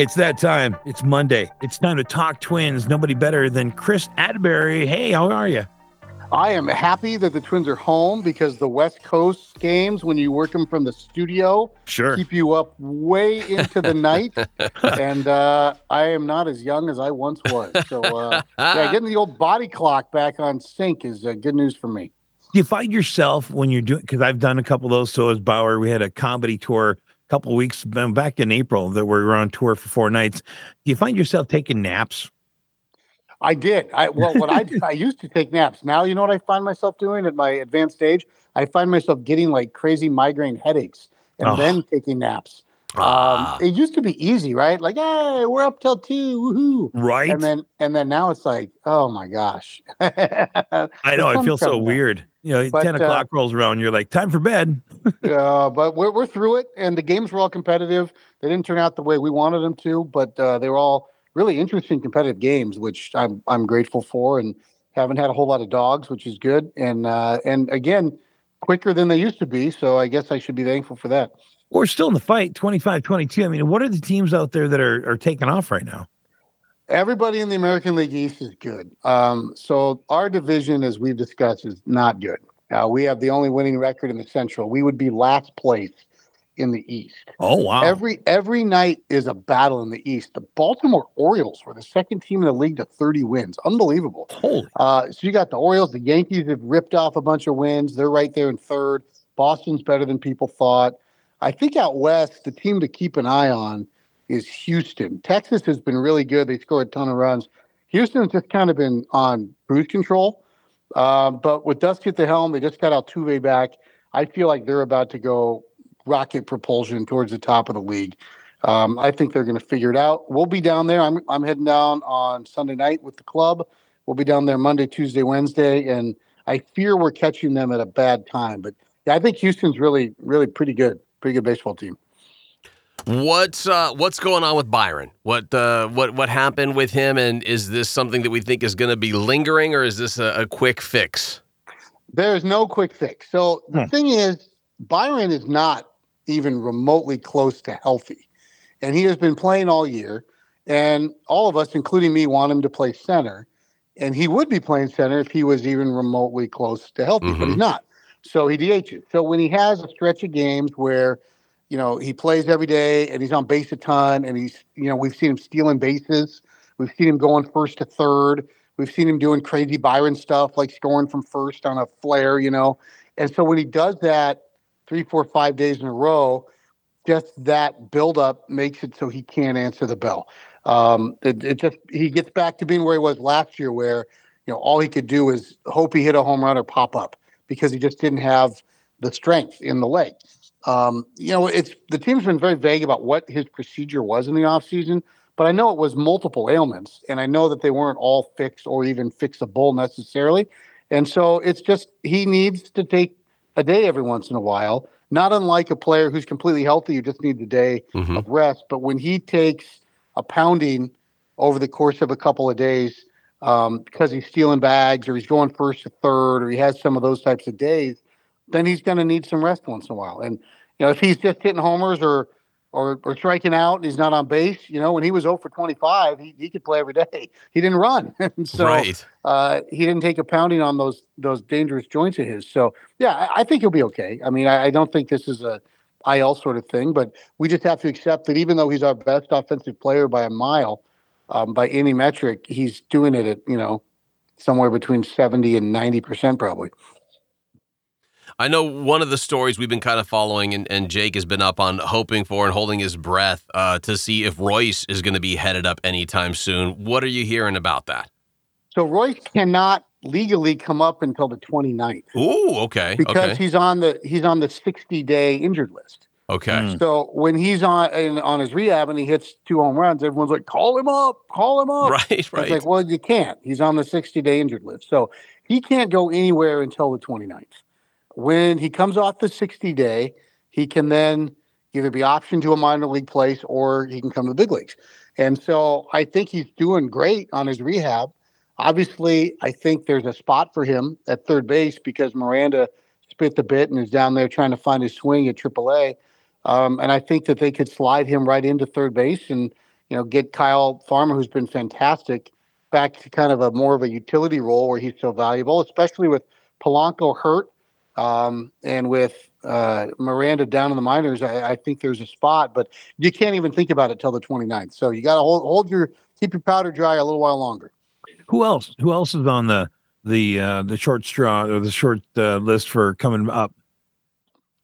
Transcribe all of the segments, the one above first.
It's that time. It's Monday. It's time to talk twins. Nobody better than Kris Attebury. Hey, how are you? I am happy that the Twins are home because the West Coast games, when you work them from the studio, Sure. keep you up way into the night. and uh, I am not as young as I once was. So, uh, yeah, getting the old body clock back on sync is uh, good news for me. Do you find yourself when you're doing, because I've done a couple of those, so has Bauer. We had a comedy tour couple of weeks back in April that we were on tour for four nights. Do you find yourself taking naps? I did. I well, what I did, I used to take naps. Now, you know what I find myself doing at my advanced age? I find myself getting like crazy migraine headaches and Oh. then taking naps. Ah. Um, it used to be easy, right? Like, hey, we're up till two, woohoo! Right? And then and then now it's like, oh my gosh. I know. It feels so weird. You know, But, 10 uh, o'clock rolls around. You're like, time for bed. uh, but we're we're through it, and the games were all competitive. They didn't turn out the way we wanted them to, but uh, they were all really interesting competitive games, which I'm I'm grateful for, and haven't had a whole lot of dogs, which is good, and uh, and again, quicker than they used to be. So I guess I should be thankful for that. We're still in the fight, 25 22. I mean, what are the teams out there that are, are taking off right now? Everybody in the American League East is good. Um, so our division, as we've discussed, is not good. Uh, we have the only winning record in the Central. We would be last place in the East. Oh, wow. Every every night is a battle in the East. The Baltimore Orioles were the second team in the league to 30 wins. Unbelievable. Holy. Uh, so you got the Orioles. The Yankees have ripped off a bunch of wins. They're right there in third. Boston's better than people thought. I think out west, the team to keep an eye on is Houston. Texas has been really good. They scored a ton of runs. Houston's just kind of been on cruise control. Uh, but with Dusty at the helm, they just got Altuve back. I feel like they're about to go rocket propulsion towards the top of the league. Um, I think they're going to figure it out. We'll be down there. I'm I'm heading down on Sunday night with the club. We'll be down there Monday, Tuesday, Wednesday, and I fear we're catching them at a bad time. But I think Houston's really, really pretty good, pretty good baseball team. What's uh, what's going on with Byron? What uh, what what happened with him? And is this something that we think is going to be lingering, or is this a, a quick fix? There is no quick fix. So the Hmm. thing is, Byron is not even remotely close to healthy, and he has been playing all year. And all of us, including me, want him to play center, and he would be playing center if he was even remotely close to healthy, but he's not. So he DHs. So when he has a stretch of games where, you know, he plays every day and he's on base a ton, and he's, you know, we've seen him stealing bases, we've seen him going first to third, we've seen him doing crazy Byron stuff like scoring from first on a flare, you know. And so when he does that three, four, five days in a row, just that buildup makes it so he can't answer the bell. Um, it, it just he gets back to being where he was last year, where you know all he could do is hope he hit a home run or pop up because he just didn't have the strength in the leg. Um, you know, it's the team's been very vague about what his procedure was in the offseason, but I know it was multiple ailments, and I know that they weren't all fixed or even fixable necessarily. And so it's just he needs to take a day every once in a while, not unlike a player who's completely healthy you just need a day Mhm. of rest. But when he takes a pounding over the course of a couple of days um, because he's stealing bags or he's going first to third or he has some of those types of days, then he's going to need some rest once in a while. And you know, if he's just hitting homers or or, or striking out and he's not on base, you know, when he was 0 for 25, he, he could play every day. He didn't run. And so right. uh, he didn't take a pounding on those those dangerous joints of his. So yeah, I, I think he'll be okay. I mean, I, I don't think this is a IL sort of thing, but we just have to accept that even though he's our best offensive player by a mile, um, by any metric, he's doing it at you know somewhere between seventy and ninety percent probably. I know one of the stories we've been kind of following, and, and Jake has been up on hoping for and holding his breath uh, to see if Royce is going to be headed up anytime soon. What are you hearing about that? So Royce cannot legally come up until the 29th Ooh, okay, because okay, he's on the he's on the sixty day injured list. Okay. Mm. So when he's on in, on his rehab and he hits two home runs, everyone's like, "Call him up, call him up." Right, It's right. like, well, you can't. He's on the 60 day injured list. So he can't go anywhere until the 29th. When he comes off the 60 day, he can then either be optioned to a minor league place or he can come to the big leagues. And so I think he's doing great on his rehab. Obviously, I think there's a spot for him at third base because Miranda spit the bit and is down there trying to find his swing at AAA. Um, and I think that they could slide him right into third base and you know, get Kyle Farmer, who's been fantastic, back to kind of a more of a utility role where he's so valuable, especially with Polanco hurt um, and with uh, Miranda down in the minors. I, I, think there's a spot, but you can't even think about it till the 29th. So you got to hold, hold your keep your powder dry a little while longer. Who else? Who else is on the the uh, the short straw or the short uh, list for coming up?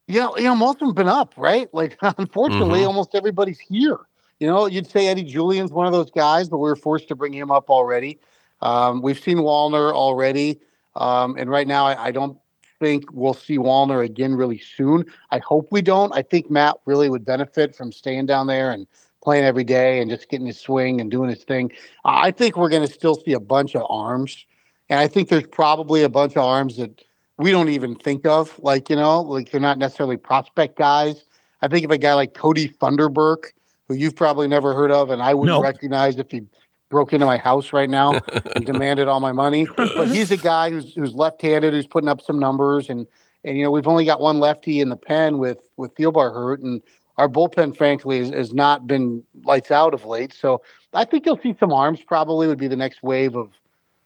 Yeah, you know, most of them been up, right? Like, unfortunately, mm-hmm. almost everybody's here. You know, you'd say Eddie Julien's one of those guys, but we were forced to bring him up already. Um, we've seen Wallner already, um, and right now, I, I, don't think we'll see Wallner again really soon. I hope we don't. I think Matt really would benefit from staying down there and playing every day and just getting his swing and doing his thing. I think we're going to still see a bunch of arms, and I think there's probably a bunch of arms that we don't even think of. Like you know, like they're not necessarily prospect guys. I think of a guy like Kody Funderburk, who you've probably never heard of, and I wouldn't nope. recognize if he broke into my house right now and demanded all my money. But he's a guy who's who's left-handed, who's putting up some numbers, and and you know we've only got one lefty in the pen with with Thielbar hurt, and our bullpen, frankly, has, has not been lights out of late. So I think you'll see some arms. Probably would be the next wave of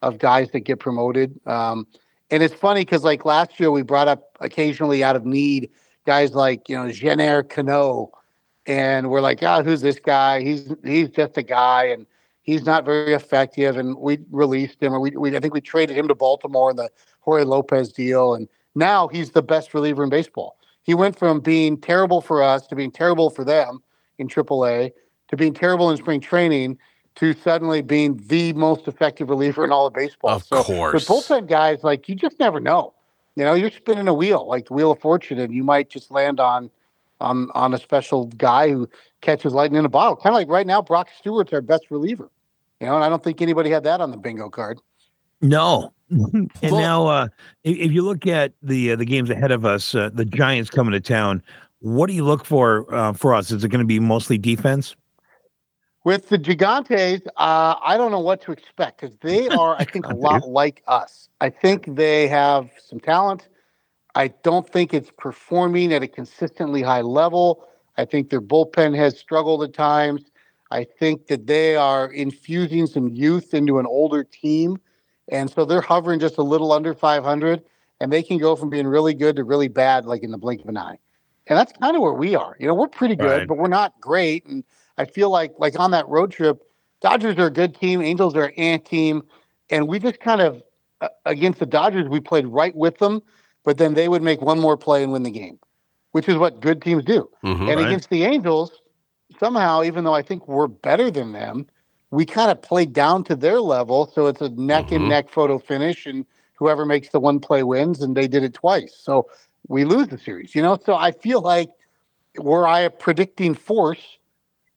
of guys that get promoted. Um, and it's funny because like last year we brought up occasionally out of need guys like you know Yennier Cano, and we're like, oh, who's this guy? He's he's just a guy, and he's not very effective. And we released him, or we, we I think we traded him to Baltimore in the Jorge Lopez deal, and now he's the best reliever in baseball. He went from being terrible for us to being terrible for them in AAA to being terrible in spring training to suddenly being the most effective reliever in all of baseball. Of so course. With bullpen guys, like you just never know. You know, you're spinning a wheel, like the wheel of fortune, and you might just land on on on a special guy who catches lightning in a bottle. Kind of like right now, Brock Stewart's our best reliever. You know, and I don't think anybody had that on the bingo card. No. and well, now, uh, if, if, you look at the uh, the games ahead of us, uh, the Giants coming to town. What do you look for uh, for us? Is it going to be mostly defense? With the Gigantes, uh, I don't know what to expect because they are, I think, a lot like us. I think they have some talent. I don't think it's performing at a consistently high level. I think their bullpen has struggled at times. I think that they are infusing some youth into an older team. And so they're hovering just a little under 500, and they can go from being really good to really bad, like in the blink of an eye. And that's kind of where we are. You know, we're pretty good, right. but we're not great. And I feel like, like on that road trip, Dodgers are a good team, Angels are an ant team, and we just kind of uh, against the Dodgers, we played right with them, but then they would make one more play and win the game, which is what good teams do. Mm-hmm, and right. against the Angels, somehow, even though I think we're better than them, we kind of played down to their level. So it's a neck mm-hmm. and neck photo finish, and whoever makes the one play wins, and they did it twice. So we lose the series, you know? So I feel like were I a predicting force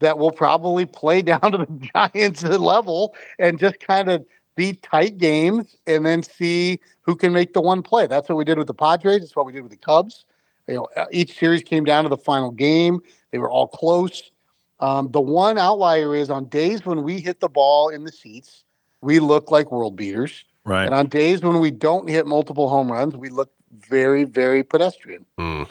that will probably play down to the Giants level and just kind of be tight games and then see who can make the one play. That's what we did with the Padres. That's what we did with the Cubs. You know, each series came down to the final game. They were all close. Um, the one outlier is on days when we hit the ball in the seats, we look like world beaters. Right. And on days when we don't hit multiple home runs, we look very, very pedestrian. Mm.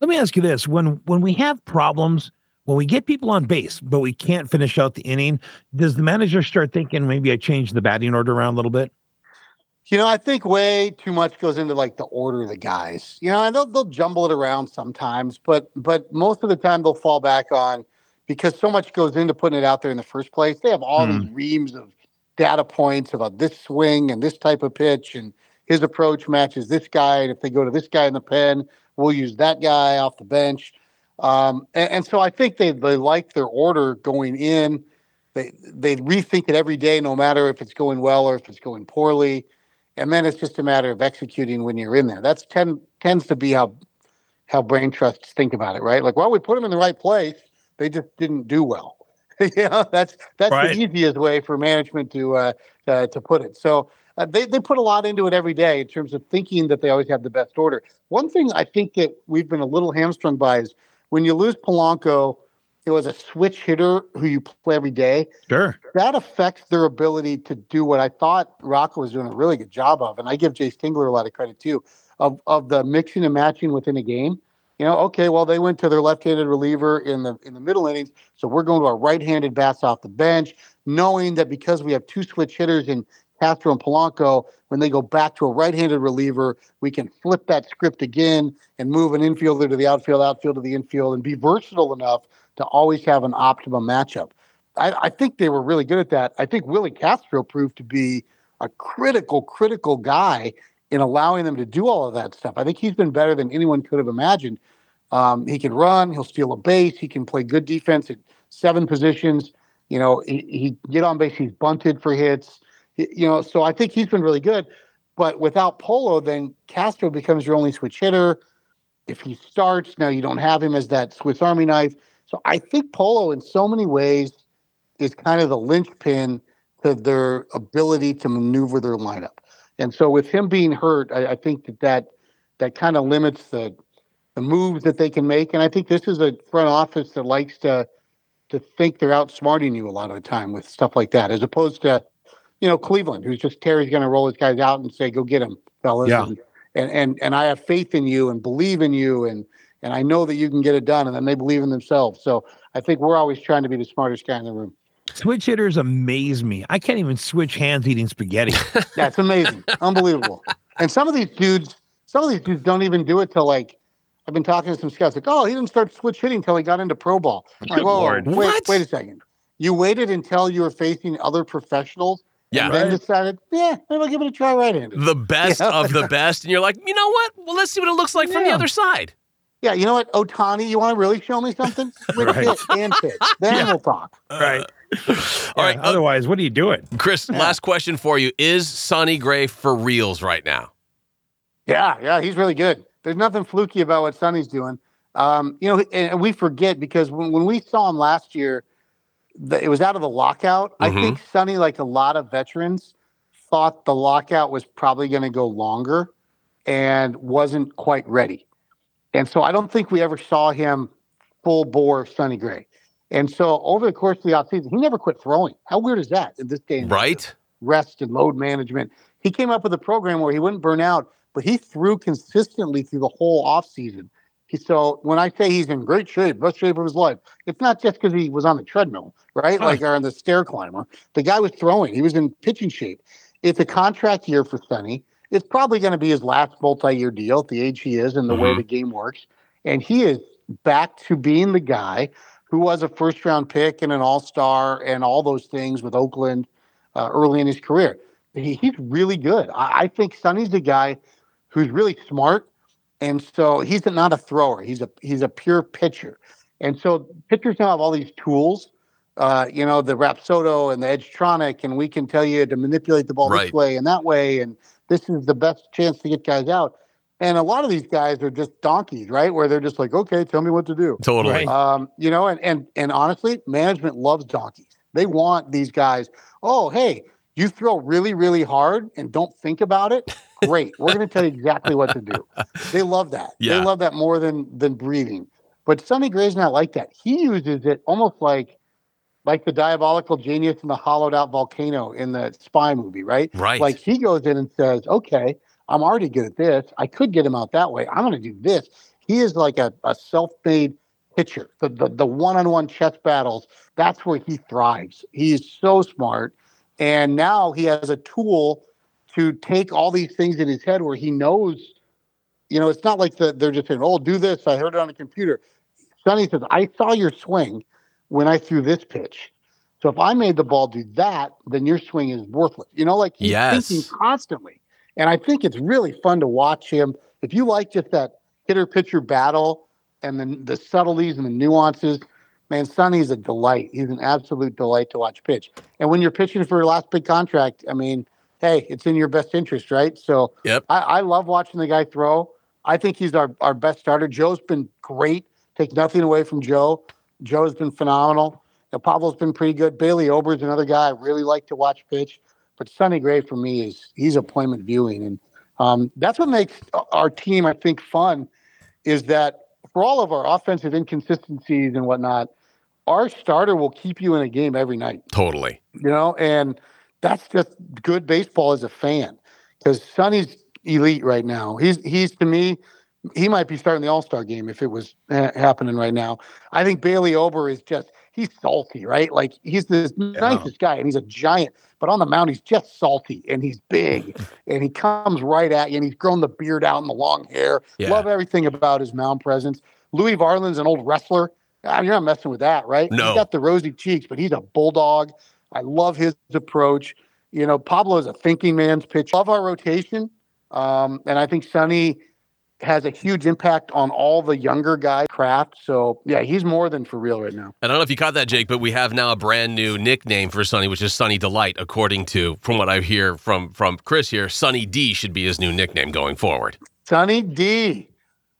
Let me ask you this: when when we have problems, when we get people on base, but we can't finish out the inning, does the manager start thinking maybe I change the batting order around a little bit? You know, I think way too much goes into like the order of the guys. You know, and they'll they'll jumble it around sometimes, but but most of the time they'll fall back on because so much goes into putting it out there in the first place. They have all these hmm. reams of data points about this swing and this type of pitch and his approach matches this guy. And if they go to this guy in the pen, we'll use that guy off the bench. Um, and, and, so I think they, they like their order going in. They they rethink it every day, no matter if it's going well or if it's going poorly. And then it's just a matter of executing when you're in there. That's ten, tends to be how how brain trusts think about it, right? Like, well, we put them in the right place. They just didn't do well. you know, that's that's right. the easiest way for management to uh, uh, to put it. So uh, they they put a lot into it every day in terms of thinking that they always have the best order. One thing I think that we've been a little hamstrung by is when you lose Polanco, it was a switch hitter who you play every day. Sure. That affects their ability to do what I thought Rocco was doing a really good job of. And I give Jayce Tingler a lot of credit too, of, of the mixing and matching within a game. You know, okay, well they went to their left-handed reliever in the in the middle innings, so we're going to our right-handed bats off the bench, knowing that because we have two switch hitters in Castro and Polanco, when they go back to a right-handed reliever, we can flip that script again and move an infielder to the outfield, outfield to the infield, and be versatile enough to always have an optimum matchup. I, I think they were really good at that. I think Willi Castro proved to be a critical, critical guy in allowing them to do all of that stuff. I think he's been better than anyone could have imagined. Um, he can run, he'll steal a base, he can play good defense at seven positions. You know, he, he get on base, he's bunted for hits. You know, so I think he's been really good. But without Polo, then Castro becomes your only switch hitter. If he starts, now you don't have him as that Swiss Army knife. So I think Polo, in so many ways, is kind of the linchpin to their ability to maneuver their lineup. And so with him being hurt, I, I think that that, that kind of limits the the moves that they can make. And I think this is a front office that likes to to think they're outsmarting you a lot of the time with stuff like that, as opposed to, you know, Cleveland, who's just Terry's going to roll his guys out and say, "Go get him, fellas." Yeah. And, and and and I have faith in you and believe in you and and I know that you can get it done. And then they believe in themselves. So I think we're always trying to be the smartest guy in the room. Switch hitters amaze me. I can't even switch hands eating spaghetti. That's amazing, unbelievable. And some of these dudes, some of these dudes don't even do it till like. I've been talking to some scouts like, oh, he didn't start switch hitting until he got into pro ball. Like, Good whoa, Lord. wait, What? wait a second. You waited until you were facing other professionals Yeah. and then Right. decided, yeah, maybe I'll give it a try right-handed. The best Yeah. of the best. And you're like, you know what? Well, let's see what it looks like from the other side. Yeah, you know what, Ohtani, you want to really show me something? Switch Right. hit and pitch. Then Yeah. we'll talk. right. All right. Yeah, uh, otherwise, what are you doing? Kris, last question for you. Is Sonny Gray for reals right now? Yeah, yeah, he's really good. There's nothing fluky about what Sonny's doing. Um, you know, and, and we forget because when, when we saw him last year, the, it was out of the lockout. I Mhm. think Sonny, like a lot of veterans, thought the lockout was probably going to go longer and wasn't quite ready. And so I don't think we ever saw him full bore Sonny Gray. And so over the course of the offseason, he never quit throwing. How weird is that in this age? Right? rest and load management. He came up with a program where he wouldn't burn out, but he threw consistently through the whole offseason. So when I say he's in great shape, best shape of his life, it's not just because he was on the treadmill, right? Huh. Like or on the stair climber. The guy was throwing. He was in pitching shape. It's a contract year for Sonny. It's probably going to be his last multi-year deal at the age he is and the way Mhm. the game works. And he is back to being the guy who was a first round pick and an all-star and all those things with Oakland uh, early in his career. He, he's really good. I, I think Sonny's the guy who's really smart, and so he's not a thrower. He's a he's a pure pitcher, and so pitchers now have all these tools. Uh, you know, the Rapsodo and the Edgetronic, and we can tell you to manipulate the ball Right. this way and that way, and this is the best chance to get guys out. And a lot of these guys are just donkeys, right? Where they're just like, okay, tell me what to do. Totally. Right. Um, you know, and and and honestly, management loves donkeys. They want these guys. Oh, hey, you throw really, really hard and don't think about it. Great, we're going to tell you exactly what to do. They love that. Yeah. They love that more than than breathing. But Sonny Gray's not like that. He uses it almost like like the diabolical genius in the hollowed out volcano in the spy movie, right? Right. Like he goes in and says, okay, I'm already good at this. I could get him out that way. I'm going to do this. He is like a, a self-made pitcher. The, the the one-on-one chess battles, that's where he thrives. He's so smart. And now he has a tool to take all these things in his head where he knows, you know, it's not like the, they're just saying, oh, do this. I heard it on the computer. Sonny says, I saw your swing when I threw this pitch. So if I made the ball do that, then your swing is worthless. You know, like he's Yes. thinking constantly. And I think it's really fun to watch him. If you like just that hitter pitcher battle and then the subtleties and the nuances, man, Sonny's a delight. He's an absolute delight to watch pitch. And when you're pitching for your last big contract, I mean, hey, it's in your best interest, right? So Yep. I, I love watching the guy throw. I think he's our, our best starter. Joe's been great. Take nothing away from Joe. Joe's been phenomenal. Now, Pablo's been pretty good. Bailey Ober's another guy I really like to watch pitch. But Sonny Gray for me is he's appointment viewing, and um, that's what makes our team I think fun. Is that for all of our offensive inconsistencies and whatnot, our starter will keep you in a game every night Totally. you know, and that's just good baseball as a fan because Sonny's elite right now. He's he's to me he might be starting the All Star game if it was ha- happening right now. I think Bailey Ober is just he's salty, right? Like he's the nicest guy and he's a giant, but on the mound he's just salty and he's big and he comes right at you and he's grown the beard out and the long hair. Yeah. Love everything about his mound presence. Louie Varland's an old wrestler. Ah, you're not messing with that, right? No. He's got the rosy cheeks, but he's a bulldog. I love his approach. You know, Pablo is a thinking man's pitch. Love our rotation. Um, and I think Sonny has a huge impact on all the younger guy craft. So yeah, he's more than for real right now. I don't know if you caught that, Jake, but we have now a brand new nickname for Sonny, which is Sunny Delight, according to from what I hear from from Kris here. Sunny D should be his new nickname going forward. Sonny D.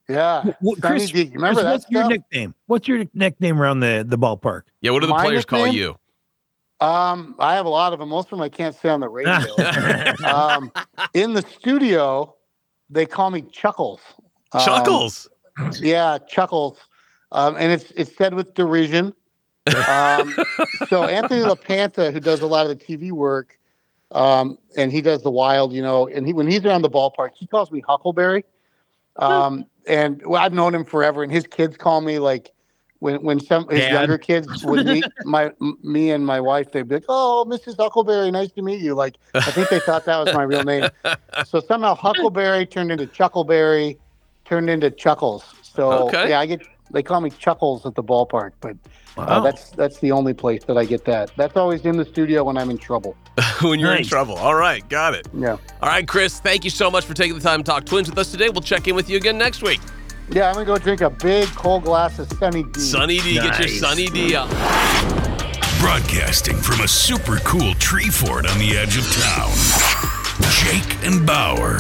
Yeah. Well, Sonny Kris, D. You remember Kris, that what's your nickname? What's your nickname around the, the ballpark? Yeah, what do the My players call you? Um, I have a lot of them. Most of them I can't say on the radio. um, in the studio, they call me Chuckles. Um, Chuckles. Yeah, Chuckles. Um, and it's it's said with derision. Um, so Anthony LaPanta, who does a lot of the TV work, um, and he does the wild, you know, and he when he's around the ballpark, he calls me Huckleberry. Um, and well, I've known him forever, and his kids call me like when when some his Dad. younger kids would meet my me and my wife, they'd be like, "Oh, Mrs. Huckleberry, nice to meet you." Like I think they thought that was my real name. So somehow Huckleberry turned into Chuckleberry, turned into Chuckles. So Okay. yeah, I get they call me Chuckles at the ballpark, but uh, that's that's the only place that I get that. That's always in the studio when I'm in trouble. when you're in trouble. All right, got it. Yeah, All right, Kris, thank you so much for taking the time to talk Twins with us today. We'll check in with you again next week. Yeah. I'm gonna go drink a big cold glass of Sunny D. Sunny D, get your Sunny D up. Broadcasting from a super cool tree fort on the edge of town. Jake and Bauer.